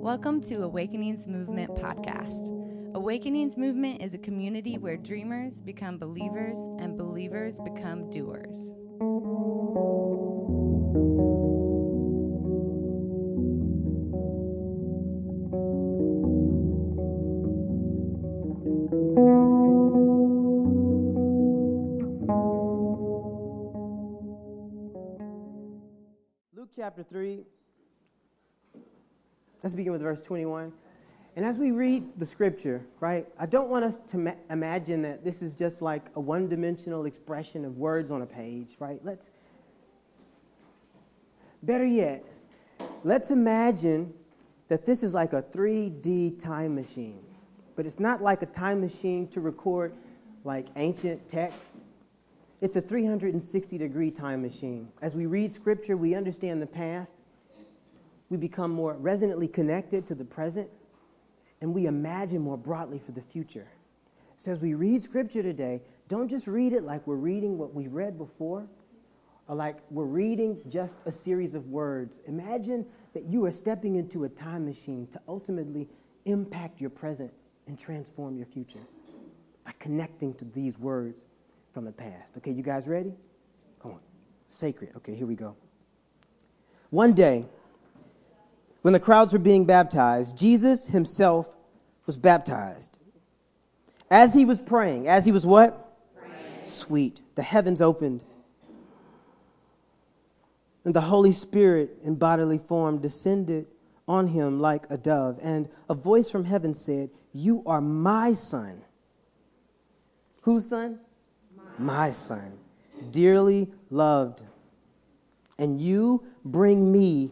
Welcome to Awakenings Movement Podcast. Awakenings Movement is a community where dreamers become believers and believers become doers. Luke chapter 3. Let's begin with verse 21. And as we read the scripture, right, I don't want us to ma- imagine that this is just like a one dimensional expression of words on a page, right? Let's, better yet, let's imagine that this is like a 3D time machine. But it's not like a time machine to record like ancient text. It's a 360 degree time machine. As we read scripture, we understand the past, we become more resonantly connected to the present, and we imagine more broadly for the future. So as we read scripture today, don't just read it like we're reading what we've read before or like we're reading just a series of words. Imagine that you are stepping into a time machine to ultimately impact your present and transform your future by connecting to these words from the past. Okay, you guys ready? Come on. Sacred. Okay, here we go. One day, when the crowds were being baptized, Jesus himself was baptized. As he was praying, as he was what? Praying. Sweet. The heavens opened. And the Holy Spirit in bodily form descended on him like a dove. And a voice from heaven said, You are my son. Whose son? my son, dearly loved, and you bring me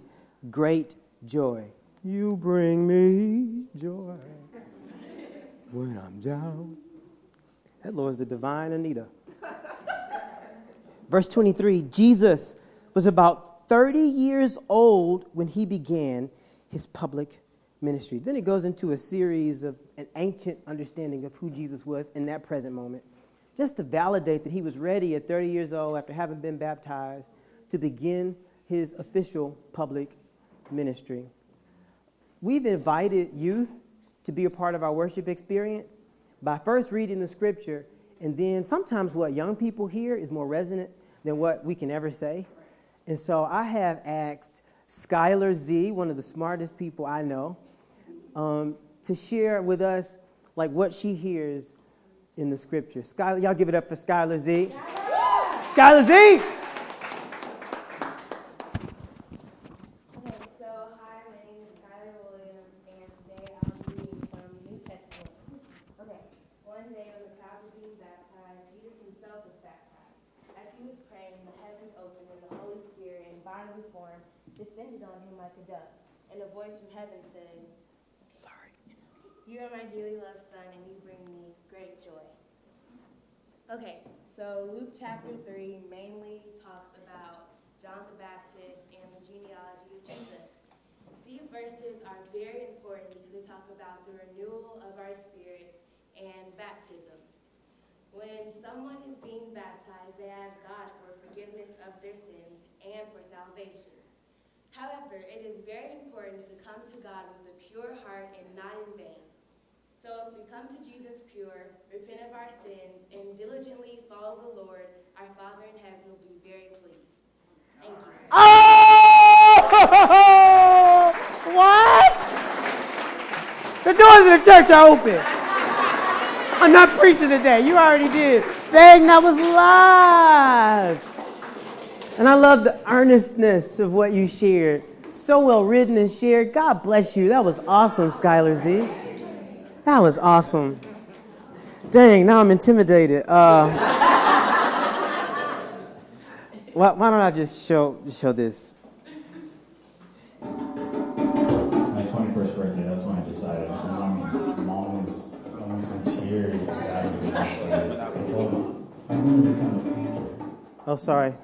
great joy. You bring me joy when I'm down. That Lord's the divine Anita. Verse 23 Jesus was about 30 years old when he began his public ministry. Then it goes into a series of an ancient understanding of who Jesus was in that present moment just to validate that he was ready at 30 years old after having been baptized to begin his official public ministry. We've invited youth to be a part of our worship experience by first reading the scripture, and then sometimes what young people hear is more resonant than what we can ever say. And so I have asked Skylar Z, one of the smartest people I know, um, to share with us like what she hears in the scripture. Skylar, y'all give it up for Skylar Z. Skylar Z! Okay, so hi, my name is Skylar Williams, and today I'll be reading from the New Testament. Okay, one day when the crowds were being baptized, Jesus himself was baptized. As he was praying, the heavens opened, and the Holy Spirit, in bodily form, descended on him like a dove. And a voice from heaven said, Sorry. You are my dearly loved Son, and you bring me great joy. Okay, so Luke chapter 3 mainly talks about John the Baptist and the genealogy of Jesus. These verses are very important because they talk about the renewal of our spirits and baptism. When someone is being baptized, they ask God for forgiveness of their sins and for salvation. However, it is very important to come to God with a pure heart and not in vain. So if we come to Jesus pure, repent of our sins, and diligently follow the Lord, our Father in heaven will be very pleased. Thank you. Oh! What? The doors of the church are open. I'm not preaching today. You already did. Dang, that was live. And I love the earnestness of what you shared. So well written and shared. God bless you. That was awesome, Skylar Z. That was awesome. Dang, now I'm intimidated. Uh, why, why don't I just show show this? My 21st birthday, that's when I decided. I'm mom was almost in tears. Dad was devastated. I told him, I'm going to become a painter. Oh, sorry.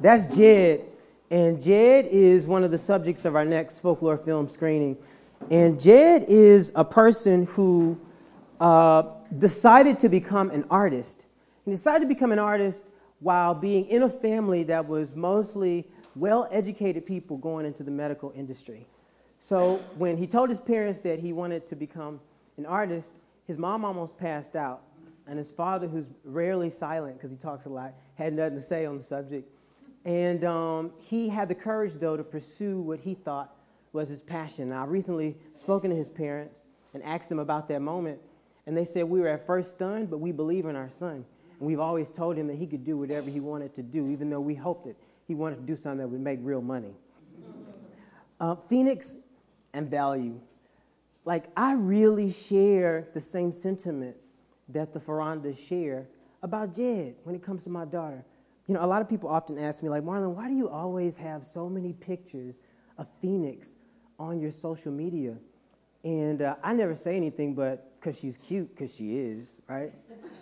That's Jed. And Jed is one of the subjects of our next folklore film screening. And Jed is a person who uh, decided to become an artist. He decided to become an artist while being in a family that was mostly well educated people going into the medical industry. So when he told his parents that he wanted to become an artist, his mom almost passed out. And his father, who's rarely silent because he talks a lot, had nothing to say on the subject. And um, he had the courage, though, to pursue what he thought was his passion. Now, I've recently spoken to his parents and asked them about that moment. And they said, We were at first stunned, but we believe in our son. And we've always told him that he could do whatever he wanted to do, even though we hoped that he wanted to do something that would make real money. Uh, Phoenix and value. Like, I really share the same sentiment that the Farandas share about Jed when it comes to my daughter. You know, a lot of people often ask me, like, Marlon, why do you always have so many pictures of Phoenix on your social media? And uh, I never say anything but because she's cute, because she is, right?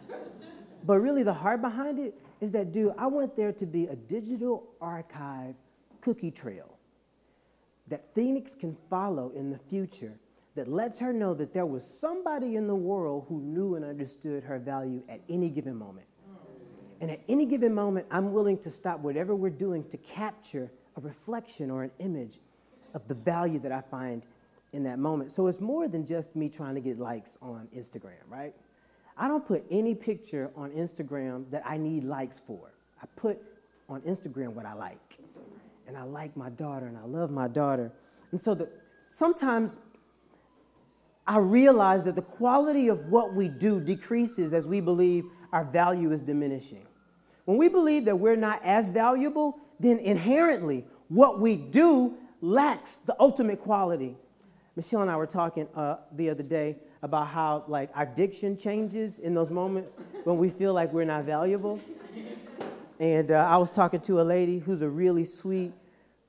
but really, the heart behind it is that, dude, I want there to be a digital archive cookie trail that Phoenix can follow in the future that lets her know that there was somebody in the world who knew and understood her value at any given moment. And at any given moment, I'm willing to stop whatever we're doing to capture a reflection or an image of the value that I find in that moment. So it's more than just me trying to get likes on Instagram, right? I don't put any picture on Instagram that I need likes for. I put on Instagram what I like. And I like my daughter and I love my daughter. And so that sometimes I realize that the quality of what we do decreases as we believe our value is diminishing. When we believe that we're not as valuable, then inherently what we do lacks the ultimate quality. Michelle and I were talking uh, the other day about how like our diction changes in those moments when we feel like we're not valuable. And uh, I was talking to a lady who's a really sweet,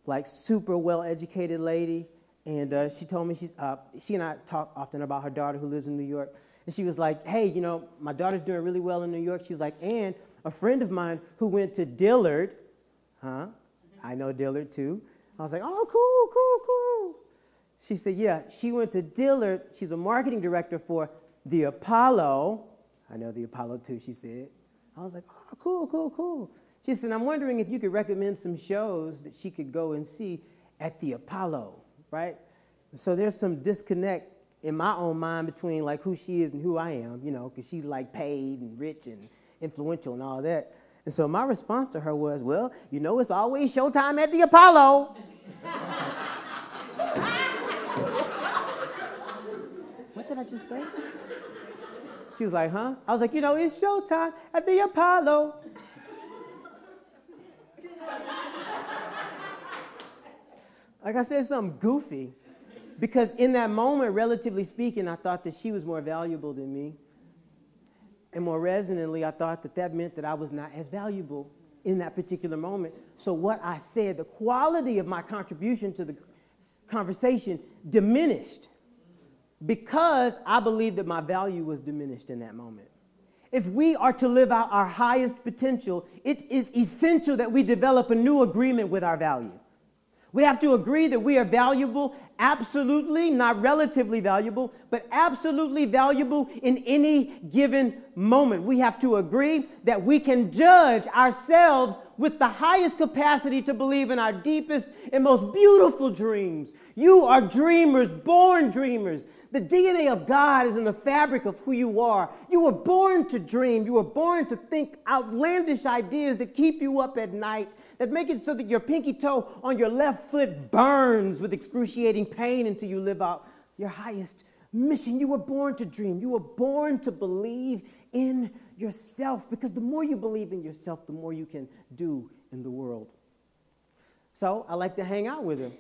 like super well educated lady. And uh, she told me she's, uh, she and I talk often about her daughter who lives in New York. And she was like, hey, you know, my daughter's doing really well in New York. She was like, and a friend of mine who went to Dillard, huh? I know Dillard too. I was like, oh, cool, cool, cool. She said, yeah, she went to Dillard. She's a marketing director for the Apollo. I know the Apollo too, she said. I was like, oh, cool, cool, cool. She said, I'm wondering if you could recommend some shows that she could go and see at the Apollo, right? So there's some disconnect in my own mind between like who she is and who I am, you know, because she's like paid and rich and influential and all that. And so my response to her was, well, you know, it's always showtime at the Apollo. what did I just say? She was like, huh? I was like, you know, it's showtime at the Apollo. like I said, something goofy. Because in that moment, relatively speaking, I thought that she was more valuable than me. And more resonantly, I thought that that meant that I was not as valuable in that particular moment. So, what I said, the quality of my contribution to the conversation diminished because I believed that my value was diminished in that moment. If we are to live out our highest potential, it is essential that we develop a new agreement with our value. We have to agree that we are valuable, absolutely, not relatively valuable, but absolutely valuable in any given moment. We have to agree that we can judge ourselves with the highest capacity to believe in our deepest and most beautiful dreams. You are dreamers, born dreamers. The DNA of God is in the fabric of who you are. You were born to dream. You were born to think outlandish ideas that keep you up at night that make it so that your pinky toe on your left foot burns with excruciating pain until you live out your highest mission. You were born to dream. You were born to believe in yourself because the more you believe in yourself, the more you can do in the world. So I like to hang out with her.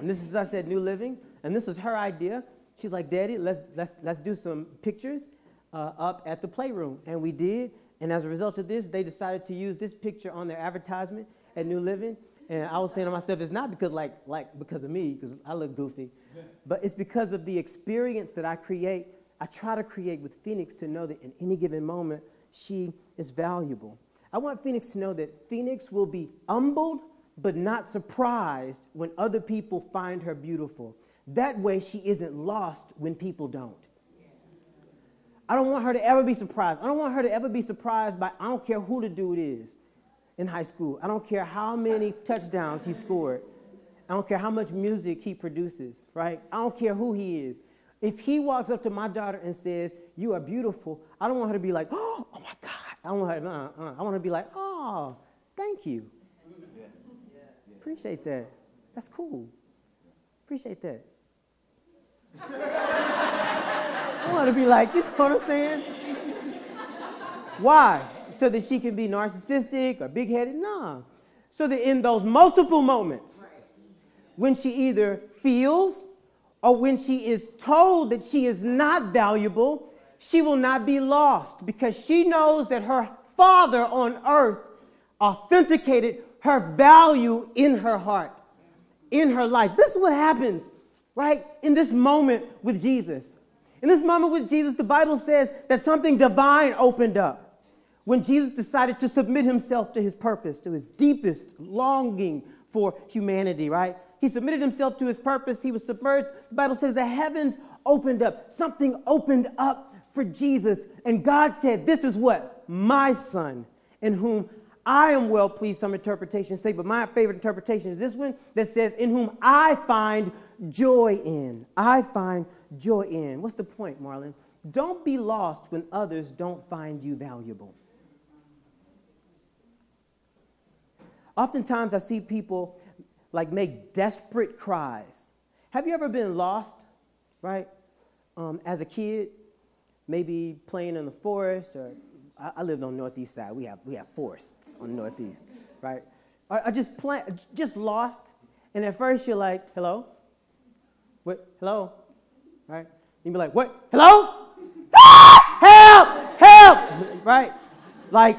And this is us at New Living, and this was her idea. She's like, Daddy, let's, let's, let's do some pictures uh, up at the playroom. And we did. And as a result of this, they decided to use this picture on their advertisement at New Living. And I was saying to myself, it's not because like like because of me, because I look goofy, but it's because of the experience that I create. I try to create with Phoenix to know that in any given moment she is valuable. I want Phoenix to know that Phoenix will be humbled but not surprised when other people find her beautiful. That way she isn't lost when people don't. I don't want her to ever be surprised. I don't want her to ever be surprised by, I don't care who the dude is in high school. I don't care how many touchdowns he scored. I don't care how much music he produces, right? I don't care who he is. If he walks up to my daughter and says, You are beautiful, I don't want her to be like, Oh, my God. I want her, uh, uh, I want her to be like, Oh, thank you. Appreciate that. That's cool. Appreciate that. I want to be like, you know what I'm saying? Why? So that she can be narcissistic or big headed? No. So that in those multiple moments, when she either feels or when she is told that she is not valuable, she will not be lost because she knows that her father on earth authenticated her value in her heart, in her life. This is what happens, right, in this moment with Jesus. In this moment with Jesus, the Bible says that something divine opened up when Jesus decided to submit himself to his purpose, to his deepest longing for humanity, right? He submitted himself to his purpose. He was submerged. The Bible says the heavens opened up. Something opened up for Jesus. And God said, This is what? My son, in whom I am well pleased, some interpretations say, but my favorite interpretation is this one that says, In whom I find joy in. I find joy in. What's the point, Marlon? Don't be lost when others don't find you valuable. Oftentimes, I see people like make desperate cries. Have you ever been lost, right? Um, as a kid, maybe playing in the forest, or I, I lived on Northeast side. We have we have forests on Northeast, right? I, just play, just lost, and at first you're like, "Hello, what? Hello, right? You'd be like, what? Hello? Ah! Help! Help! Right? Like,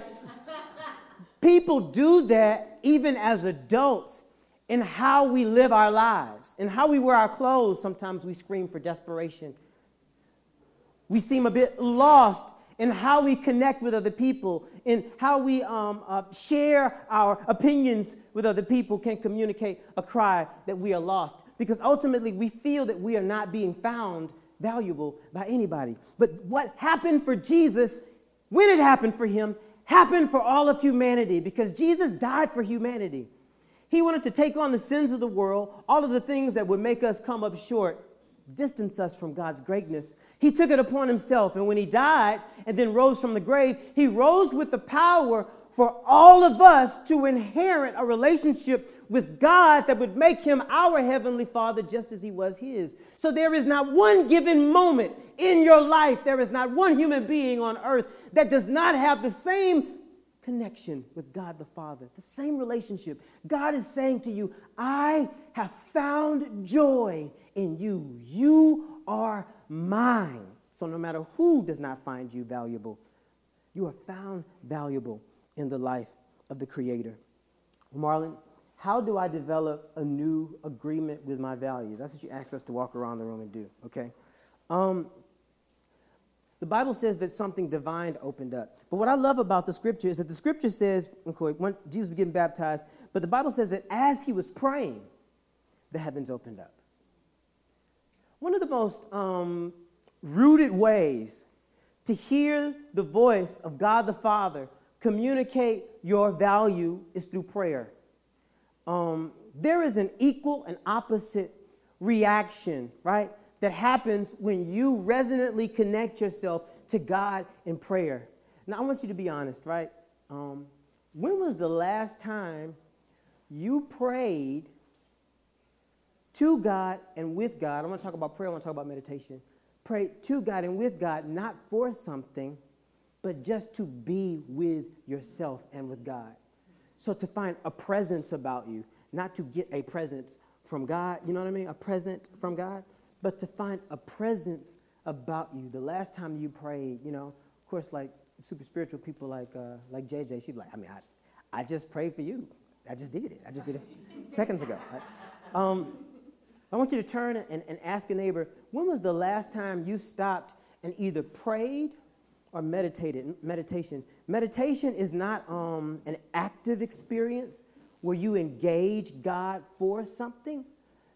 people do that even as adults in how we live our lives, in how we wear our clothes. Sometimes we scream for desperation. We seem a bit lost in how we connect with other people, in how we um, uh, share our opinions with other people, can communicate a cry that we are lost. Because ultimately, we feel that we are not being found valuable by anybody. But what happened for Jesus, when it happened for him, happened for all of humanity because Jesus died for humanity. He wanted to take on the sins of the world, all of the things that would make us come up short, distance us from God's greatness. He took it upon himself. And when he died and then rose from the grave, he rose with the power for all of us to inherit a relationship with God that would make him our heavenly Father just as he was his. So there is not one given moment in your life, there is not one human being on earth that does not have the same connection with God the Father, the same relationship. God is saying to you, I have found joy in you. You are mine. So no matter who does not find you valuable, you are found valuable in the life of the Creator. Marlon, how do I develop a new agreement with my value? That's what you ask us to walk around the room and do, okay? Um, the Bible says that something divine opened up. But what I love about the scripture is that the scripture says, okay, when Jesus was getting baptized, but the Bible says that as he was praying, the heavens opened up. One of the most um, rooted ways to hear the voice of God the Father communicate your value is through prayer um, there is an equal and opposite reaction, right, that happens when you resonantly connect yourself to God in prayer. Now, I want you to be honest, right? Um, when was the last time you prayed to God and with God? I'm going to talk about prayer, I want to talk about meditation. Pray to God and with God, not for something, but just to be with yourself and with God. So to find a presence about you, not to get a presence from God, you know what I mean? A present from God, but to find a presence about you. The last time you prayed, you know, of course, like super spiritual people like uh, like JJ, she'd be like, I mean, I, I just prayed for you. I just did it. I just did it seconds ago. Right? Um, I want you to turn and, and ask a neighbor, when was the last time you stopped and either prayed or meditated. Meditation. Meditation is not um, an active experience where you engage God for something.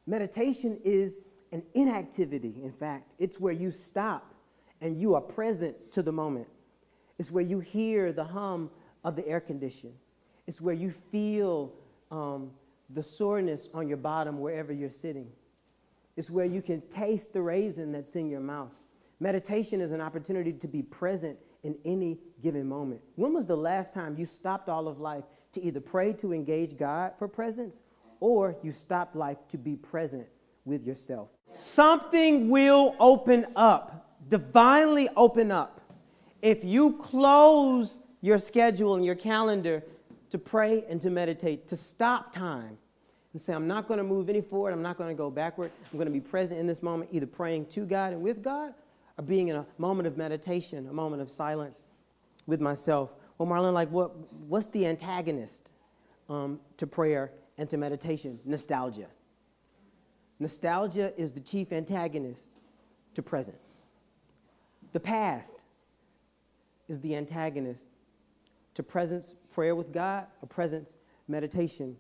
Meditation is an inactivity, in fact. It's where you stop and you are present to the moment. It's where you hear the hum of the air condition. It's where you feel um, the soreness on your bottom wherever you're sitting. It's where you can taste the raisin that's in your mouth. Meditation is an opportunity to be present in any given moment. When was the last time you stopped all of life to either pray to engage God for presence or you stopped life to be present with yourself? Something will open up, divinely open up. If you close your schedule and your calendar to pray and to meditate, to stop time and say, I'm not going to move any forward, I'm not going to go backward. I'm going to be present in this moment, either praying to God and with God or being in a moment of meditation, a moment of silence with myself. Well, Marlon, like, what, what's the antagonist um, to prayer and to meditation? Nostalgia. Nostalgia is the chief antagonist to presence. The past is the antagonist to presence, prayer with God, or presence, meditation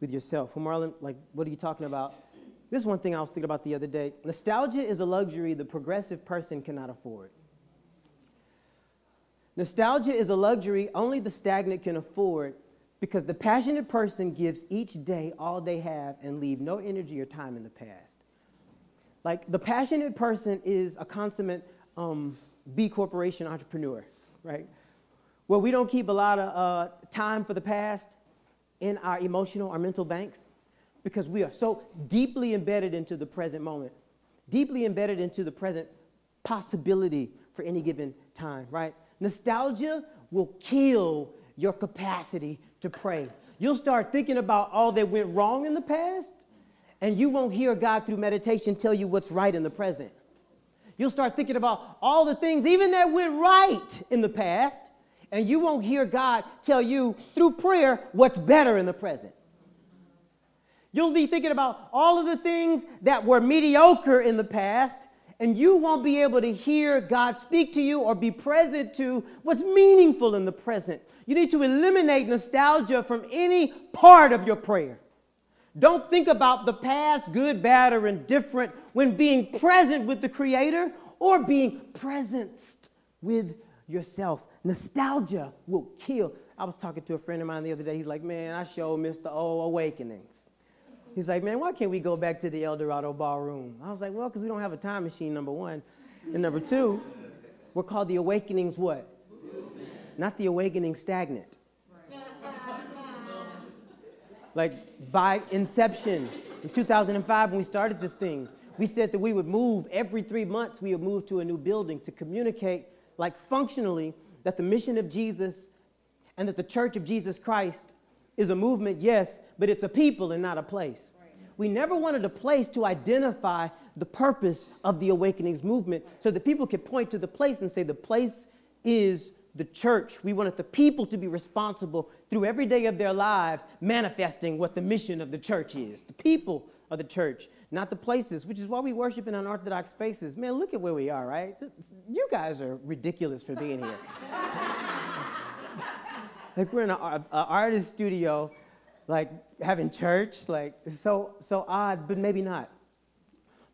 with yourself. Well, Marlon, like, what are you talking about? This is one thing I was thinking about the other day. Nostalgia is a luxury the progressive person cannot afford. Nostalgia is a luxury only the stagnant can afford because the passionate person gives each day all they have and leave no energy or time in the past. Like the passionate person is a consummate um, B corporation entrepreneur, right? Well, we don't keep a lot of uh, time for the past in our emotional, our mental banks, because we are so deeply embedded into the present moment, deeply embedded into the present possibility for any given time, right? Nostalgia will kill your capacity to pray. You'll start thinking about all that went wrong in the past, and you won't hear God through meditation tell you what's right in the present. You'll start thinking about all the things, even that went right in the past, and you won't hear God tell you through prayer what's better in the present. You'll be thinking about all of the things that were mediocre in the past, and you won't be able to hear God speak to you or be present to what's meaningful in the present. You need to eliminate nostalgia from any part of your prayer. Don't think about the past, good, bad, or indifferent, when being present with the Creator or being presenced with yourself. Nostalgia will kill. I was talking to a friend of mine the other day. He's like, Man, I missed the old awakenings. He's like, Man, why can't we go back to the Eldorado ballroom? I was like, Well, because we don't have a time machine, number one. And number two, we're called the awakenings what? Not the awakening stagnant. like by inception, in 2005, when we started this thing, we said that we would move every three months, we would move to a new building to communicate, like functionally, that the mission of Jesus and that the church of Jesus Christ is a movement, yes, but it's a people and not a place. We never wanted a place to identify the purpose of the awakenings movement so that people could point to the place and say the place is the church. We wanted the people to be responsible through every day of their lives, manifesting what the mission of the church is. The people of the church, not the places, which is why we worship in unorthodox spaces. Man, look at where we are, right? You guys are ridiculous for being here. like we're in an artist studio, like having church, like so so odd, but maybe not.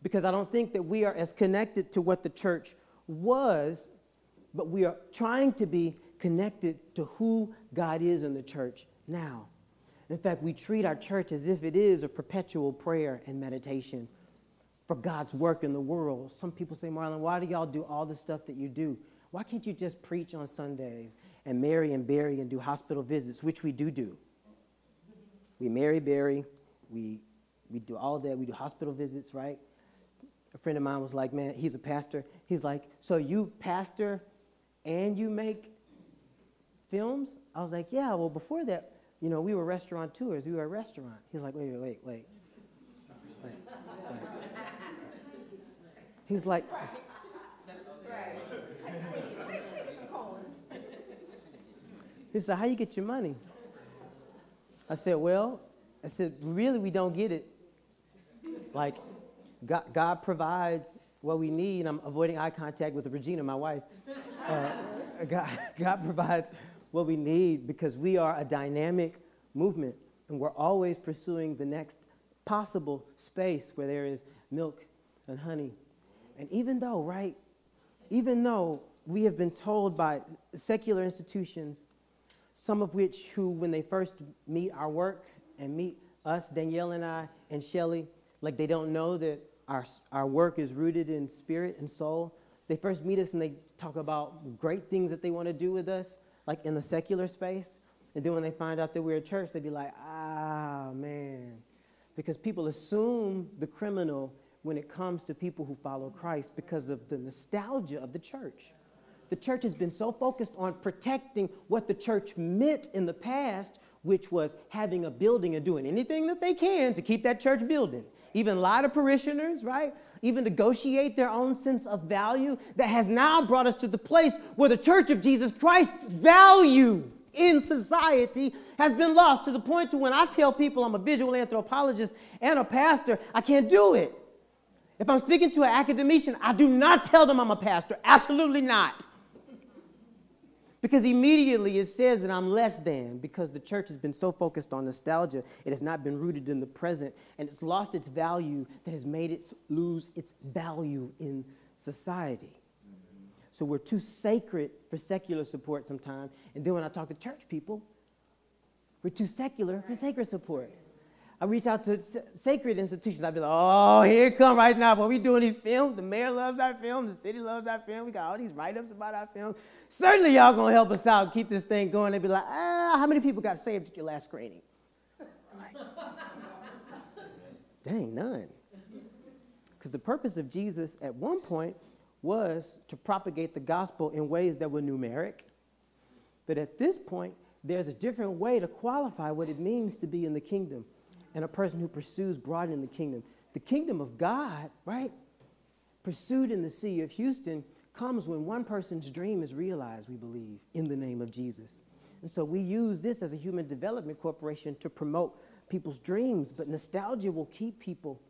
Because I don't think that we are as connected to what the church was but we are trying to be connected to who God is in the church now. In fact, we treat our church as if it is a perpetual prayer and meditation for God's work in the world. Some people say, Marlon, why do y'all do all the stuff that you do? Why can't you just preach on Sundays and marry and bury and do hospital visits, which we do do? We marry, bury, we, we do all that. We do hospital visits, right? A friend of mine was like, man, he's a pastor. He's like, so you pastor and you make films? I was like, yeah, well, before that, you know, we were restaurateurs. We were a restaurant. He's like, wait, wait, wait, wait. wait, wait. He's like, he said, how you get your money? I said, well, I said, really, we don't get it. Like, God, God provides what we need. I'm avoiding eye contact with Regina, my wife. Uh, God, God provides what we need because we are a dynamic movement and we're always pursuing the next possible space where there is milk and honey. And even though, right, even though we have been told by secular institutions, some of which who, when they first meet our work and meet us, Danielle and I, and Shelly, like they don't know that our, our work is rooted in spirit and soul. They first meet us and they talk about great things that they want to do with us, like in the secular space. And then when they find out that we're a church, they'd be like, ah, man. Because people assume the criminal when it comes to people who follow Christ because of the nostalgia of the church. The church has been so focused on protecting what the church meant in the past, which was having a building and doing anything that they can to keep that church building. Even lie to parishioners, right? Even negotiate their own sense of value that has now brought us to the place where the church of Jesus Christ's value in society has been lost to the point to when I tell people I'm a visual anthropologist and a pastor, I can't do it. If I'm speaking to an academician, I do not tell them I'm a pastor. Absolutely not. Because immediately it says that I'm less than because the church has been so focused on nostalgia, it has not been rooted in the present, and it's lost its value that has made it lose its value in society. So we're too sacred for secular support sometimes. And then when I talk to church people, we're too secular for sacred support. I reach out to sacred institutions. I'd be like, oh, here it come right now. When we doing these films, the mayor loves our film, the city loves our film. We got all these write-ups about our film. Certainly y'all gonna help us out, keep this thing going. They'd be like, ah, how many people got saved at your last screening? Like, Dang, none. Because the purpose of Jesus at one point was to propagate the gospel in ways that were numeric. But at this point, there's a different way to qualify what it means to be in the kingdom and a person who pursues broadening the kingdom. The kingdom of God, right, pursued in the city of Houston comes when one person's dream is realized, we believe, in the name of Jesus. And so we use this as a human development corporation to promote people's dreams, but nostalgia will keep people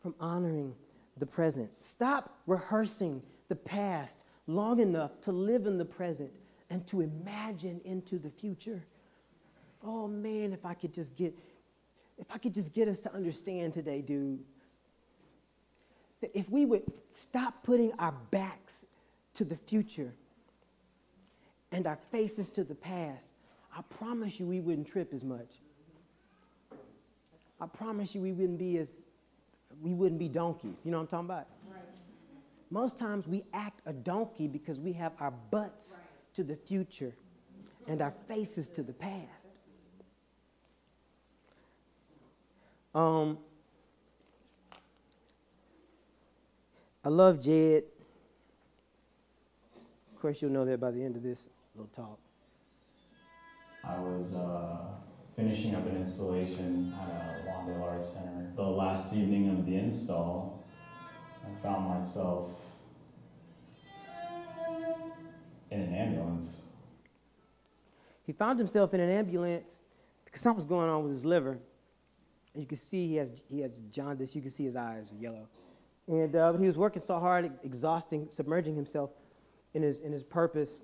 from honoring the present. Stop rehearsing the past long enough to live in the present and to imagine into the future. Oh man, if I could just get if I could just get us to understand today, dude, that if we would stop putting our backs to the future and our faces to the past, I promise you we wouldn't trip as much. I promise you we wouldn't be as we wouldn't be donkeys. You know what I'm talking about? Right. Most times we act a donkey because we have our butts right. to the future and our faces to the past. Um, I love Jed. Of course, you'll know that by the end of this little talk. I was uh, finishing up an installation at a Lawndale Art Center. The last evening of the install, I found myself in an ambulance. He found himself in an ambulance because something was going on with his liver. You can see he has, he has jaundice. You can see his eyes are yellow. And uh, he was working so hard, exhausting, submerging himself in his, in his purpose.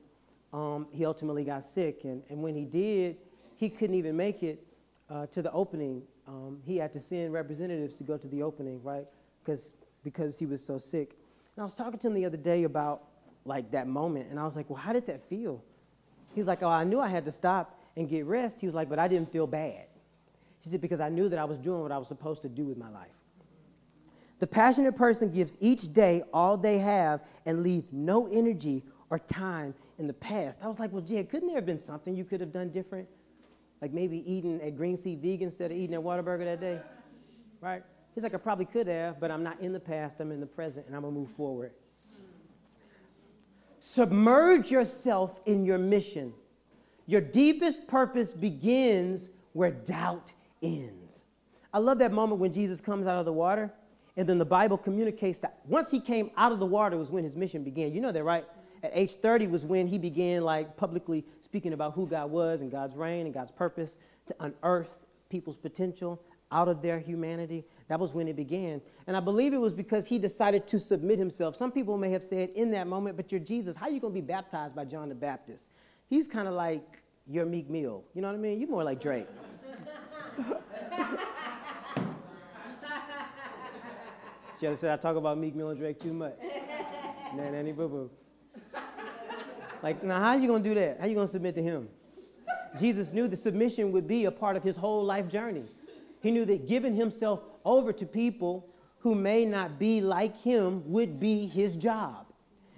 Um, he ultimately got sick. And, and when he did, he couldn't even make it uh, to the opening. Um, he had to send representatives to go to the opening, right? Because because he was so sick. And I was talking to him the other day about like that moment, and I was like, "Well, how did that feel?" He's like, "Oh, I knew I had to stop and get rest." He was like, "But I didn't feel bad." Said, because I knew that I was doing what I was supposed to do with my life. The passionate person gives each day all they have and leave no energy or time in the past. I was like, well, Jed, couldn't there have been something you could have done different? Like maybe eating at Green Seed Vegan instead of eating at Whataburger that day? Right? He's like, I probably could have, but I'm not in the past, I'm in the present, and I'm gonna move forward. Submerge yourself in your mission. Your deepest purpose begins where doubt ends. I love that moment when Jesus comes out of the water, and then the Bible communicates that once he came out of the water was when his mission began. You know that, right? At age 30 was when he began like publicly speaking about who God was and God's reign and God's purpose to unearth people's potential out of their humanity. That was when it began. And I believe it was because he decided to submit himself. Some people may have said in that moment, but you're Jesus. How are you going to be baptized by John the Baptist? He's kind of like your Meek Mill. You know what I mean? You're more like Drake. Shelly said I talk about Meek Mill and Drake too much. Nah, nanny boo boo. Like, now how are you gonna do that? How you gonna submit to him? Jesus knew the submission would be a part of his whole life journey. He knew that giving himself over to people who may not be like him would be his job.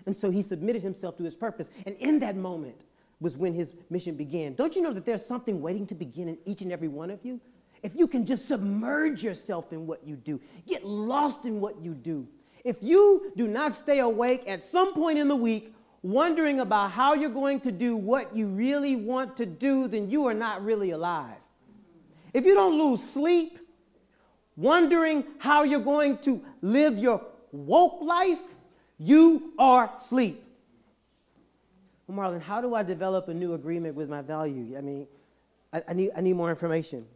And so he submitted himself to his purpose. And in that moment was when his mission began. Don't you know that there's something waiting to begin in each and every one of you? If you can just submerge yourself in what you do, get lost in what you do. If you do not stay awake at some point in the week wondering about how you're going to do what you really want to do, then you are not really alive. If you don't lose sleep wondering how you're going to live your woke life, you are asleep. Well, Marlon, how do I develop a new agreement with my value? I mean, I, I, need, I need more information.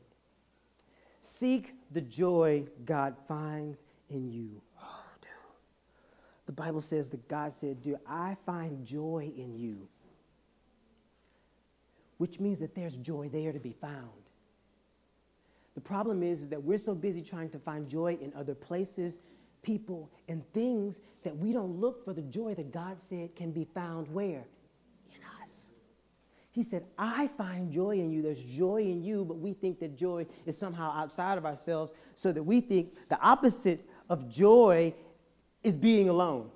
Seek the joy God finds in you. Oh, dude. The Bible says that God said, Do I find joy in you? Which means that there's joy there to be found. The problem is, is that we're so busy trying to find joy in other places, people, and things that we don't look for the joy that God said can be found where? He said, I find joy in you. There's joy in you, but we think that joy is somehow outside of ourselves, so that we think the opposite of joy is being alone,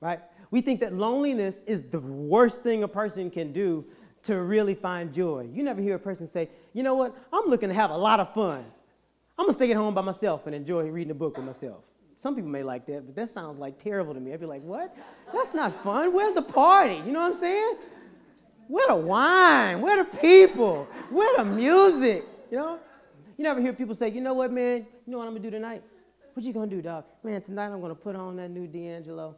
right? We think that loneliness is the worst thing a person can do to really find joy. You never hear a person say, you know what, I'm looking to have a lot of fun. I'm gonna stay at home by myself and enjoy reading a book with myself. Some people may like that, but that sounds like terrible to me. I'd be like, what? That's not fun. Where's the party? You know what I'm saying? Where the wine? Where the people? Where the music? You know? You never hear people say, you know what, man? You know what I'm gonna do tonight? What you gonna do, dog? Man, tonight I'm gonna put on that new D'Angelo,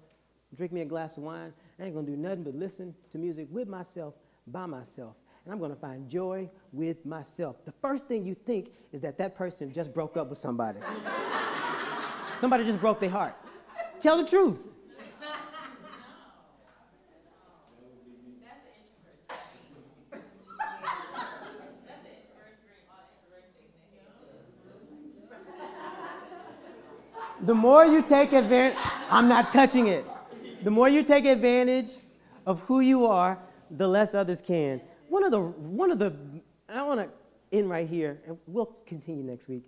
drink me a glass of wine. I ain't gonna do nothing but listen to music with myself by myself. And I'm to find joy with myself. The first thing you think is that that person just broke up with somebody. somebody just broke their heart. Tell the truth. The more you take advantage, I'm not touching it. The more you take advantage of who you are, the less others can. One of the, one of the, I want to end right here, and we'll continue next week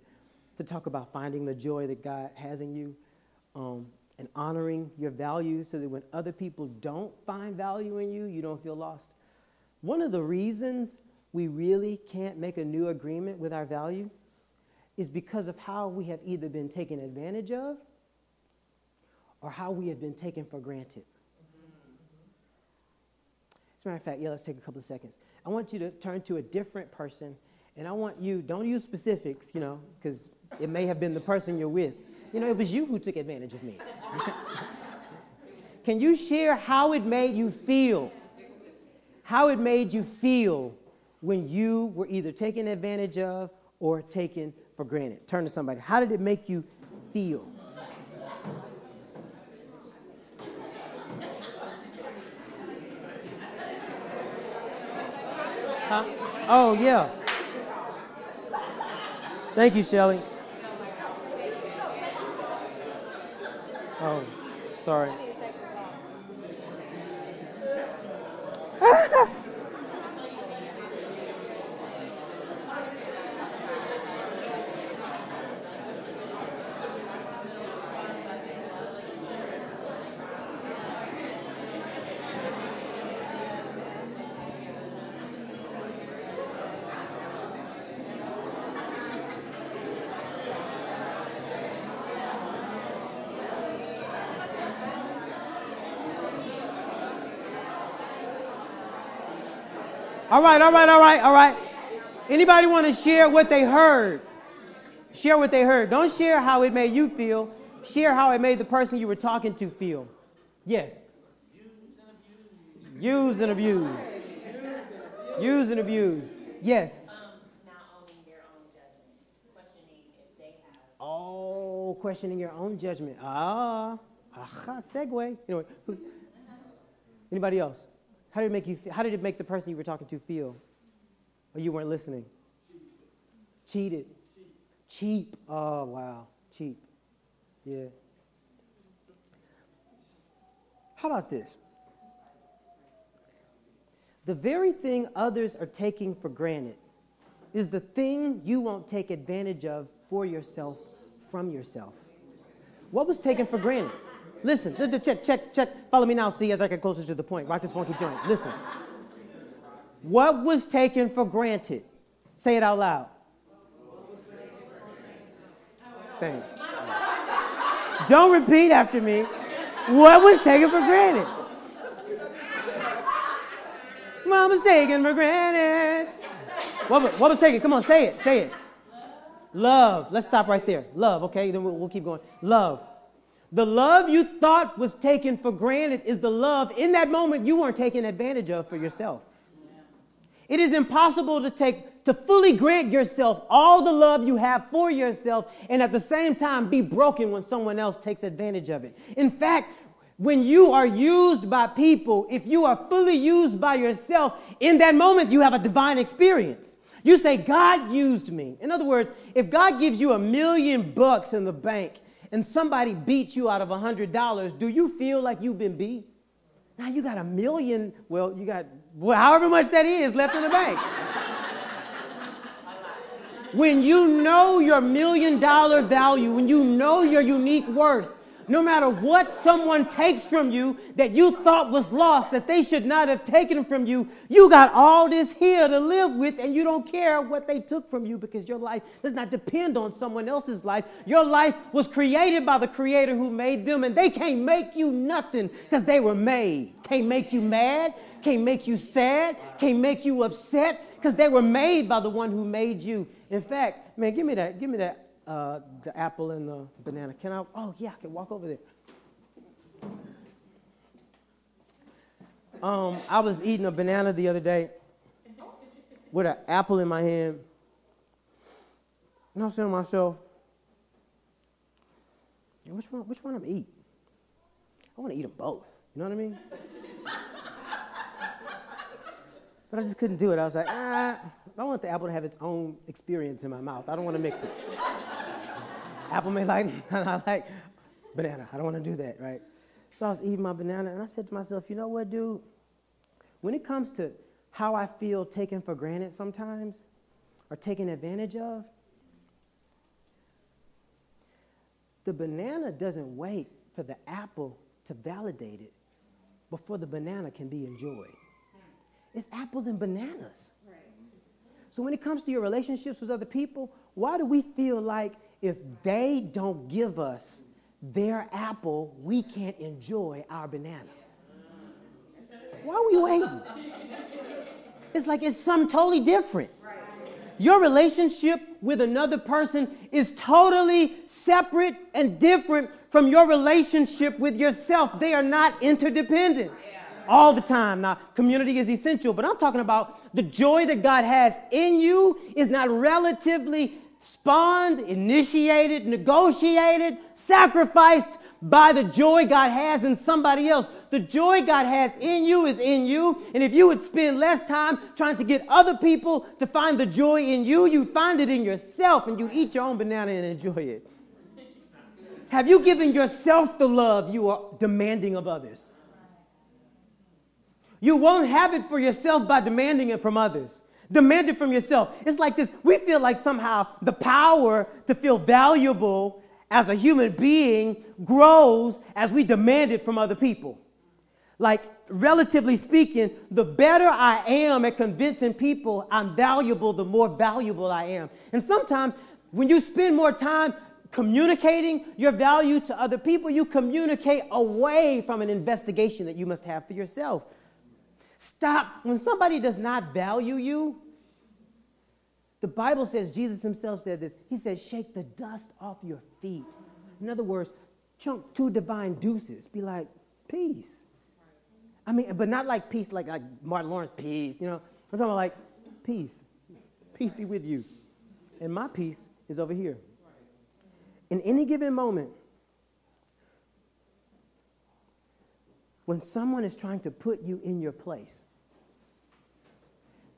to talk about finding the joy that God has in you um, and honoring your value so that when other people don't find value in you, you don't feel lost. One of the reasons we really can't make a new agreement with our value is because of how we have either been taken advantage of or how we have been taken for granted. As a matter of fact, yeah, let's take a couple of seconds. I want you to turn to a different person, and I want you, don't use specifics, you know, because it may have been the person you're with. You know, it was you who took advantage of me. Can you share how it made you feel? How it made you feel when you were either taken advantage of or taken for granted? Turn to somebody. How did it make you feel? Huh? Oh, yeah. Thank you, Shelly. Oh, sorry. All right, all right, all right, all right. Anybody want to share what they heard? Share what they heard. Don't share how it made you feel. Share how it made the person you were talking to feel. Yes. Used and abused. Used and abused. Yes. Um not owning your own judgment. Questioning if they have Oh, questioning your own judgment. Ah, aha, segue. Anyway, anybody else? How did it make you? How did it make the person you were talking to feel? Or you weren't listening? Cheated. Cheap. Cheap. Oh wow, cheap. Yeah. How about this? The very thing others are taking for granted is the thing you won't take advantage of for yourself from yourself. What was taken for granted? Listen, check, check, check. Follow me now, see, as I get closer to the point. Rock this funky joint. Listen. What was taken for granted? Say it out loud. Thanks. Don't repeat after me. What was taken for granted? What was taken for granted? What, what was taken? Come on, say it. Say it. Love. Let's stop right there. Love, okay? Then we'll, we'll keep going. Love. The love you thought was taken for granted is the love in that moment you weren't taking advantage of for yourself. It is impossible to take to fully grant yourself all the love you have for yourself and at the same time be broken when someone else takes advantage of it. In fact, when you are used by people, if you are fully used by yourself, in that moment you have a divine experience. You say, God used me. In other words, if God gives you a million bucks in the bank and somebody beats you out of a hundred dollars, do you feel like you've been beat? Now you got a million, well, you got well, however much that is left in the bank. when you know your million dollar value, when you know your unique worth, no matter what someone takes from you that you thought was lost, that they should not have taken from you, you got all this here to live with, and you don't care what they took from you because your life does not depend on someone else's life. Your life was created by the Creator who made them, and they can't make you nothing because they were made. Can't make you mad, can't make you sad, can't make you upset because they were made by the one who made you. In fact, man, give me that, give me that uh, the apple and the banana. Can I? Oh, yeah, I can walk over there. Um, I was eating a banana the other day with an apple in my hand. And I was saying to myself, which one, which one I'm eat? I want to eat them both. You know what I mean? but I just couldn't do it. I was like, ah, I want the apple to have its own experience in my mouth. I don't want to mix it. Apple may like, and I like banana. I don't want to do that, right? So I was eating my banana, and I said to myself, you know what, dude? When it comes to how I feel taken for granted sometimes, or taken advantage of, the banana doesn't wait for the apple to validate it before the banana can be enjoyed. It's apples and bananas. So when it comes to your relationships with other people, why do we feel like if they don't give us their apple, we can't enjoy our banana? Why are we waiting? It's like it's something totally different. Your relationship with another person is totally separate and different from your relationship with yourself. They are not interdependent all the time. Now, community is essential, but I'm talking about the joy that God has in you is not relatively spawned, initiated, negotiated, sacrificed by the joy God has in somebody else. The joy God has in you is in you. And if you would spend less time trying to get other people to find the joy in you, you'd find it in yourself and you'd eat your own banana and enjoy it. Have you given yourself the love you are demanding of others? You won't have it for yourself by demanding it from others. Demand it from yourself. It's like this we feel like somehow the power to feel valuable as a human being grows as we demand it from other people. Like, relatively speaking, the better I am at convincing people I'm valuable, the more valuable I am. And sometimes when you spend more time communicating your value to other people, you communicate away from an investigation that you must have for yourself. Stop. When somebody does not value you, the Bible says, Jesus himself said this. He says, shake the dust off your feet. In other words, chunk two divine deuces. Be like, peace. I mean, but not like peace, like, like Martin Lawrence, peace. You know, I'm talking about like peace. Peace be with you. And my peace is over here. In any given moment, when someone is trying to put you in your place,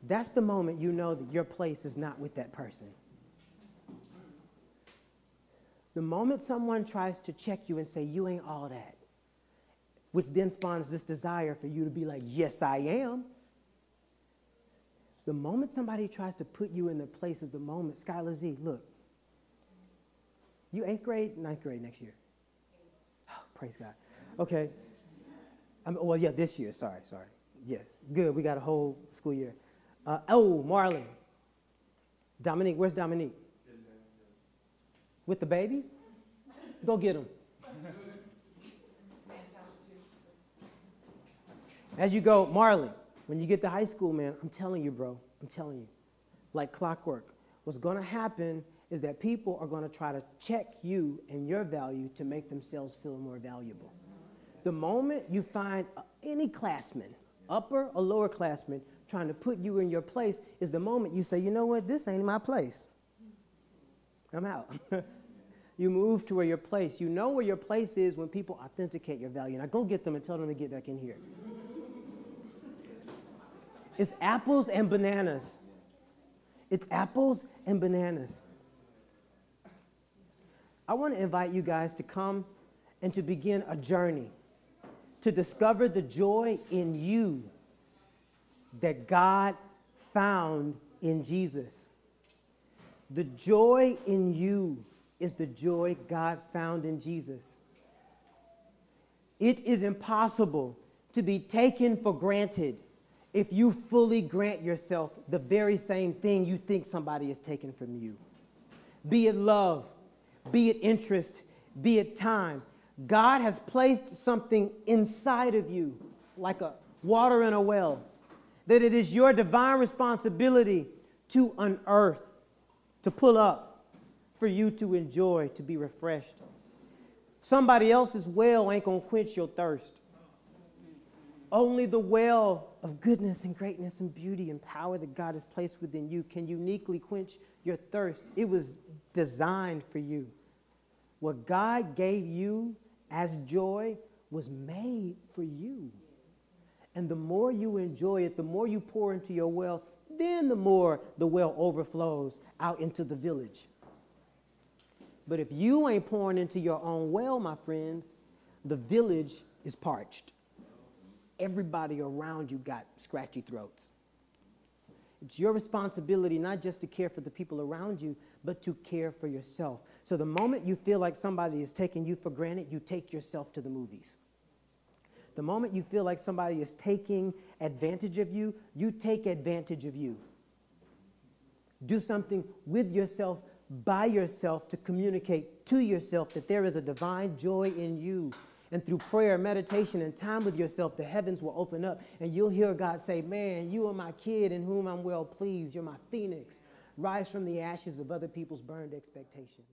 that's the moment you know that your place is not with that person. The moment someone tries to check you and say, You ain't all that, which then spawns this desire for you to be like, Yes, I am. The moment somebody tries to put you in their place is the moment. Skylar Z, look. You eighth grade, ninth grade next year. Oh, praise God. Okay. I mean, well, yeah, this year. Sorry, sorry. Yes, good. We got a whole school year. Uh, oh, Marlon. Dominique, where's Dominique? With the babies? Go get them. As you go, Marlon, when you get to high school, man, I'm telling you, bro, I'm telling you, like clockwork, what's going to happen is that people are going to try to check you and your value to make themselves feel more valuable. The moment you find any classman, upper or lower classmen trying to put you in your place is the moment you say, you know what, this ain't my place. I'm out. you move to where your place. You know where your place is when people authenticate your value. Now go get them and tell them to get back in here. It's apples and bananas. It's apples and bananas. I want to invite you guys to come and to begin a journey to discover the joy in you that God found in Jesus. The joy in you is the joy God found in Jesus. It is impossible to be taken for granted if you fully grant yourself the very same thing you think somebody is taking from you. Be it love, be it interest, be it time. God has placed something inside of you, like a water in a well, that it is your divine responsibility to unearth, to pull up, for you to enjoy, to be refreshed. Somebody else's well ain't gonna quench your thirst. Only the well of goodness and greatness and beauty and power that God has placed within you can uniquely quench your thirst. It was designed for you. What God gave you as joy was made for you. And the more you enjoy it, the more you pour into your well, then the more the well overflows out into the village. But if you ain't pouring into your own well, my friends, the village is parched. Everybody around you got scratchy throats. It's your responsibility not just to care for the people around you, but to care for yourself. So the moment you feel like somebody is taking you for granted, you take yourself to the movies. The moment you feel like somebody is taking advantage of you, you take advantage of you. Do something with yourself, by yourself, to communicate to yourself that there is a divine joy in you. And through prayer, meditation, and time with yourself, the heavens will open up and you'll hear God say, Man, you are my kid in whom I'm well pleased. You're my phoenix. Rise from the ashes of other people's burned expectations.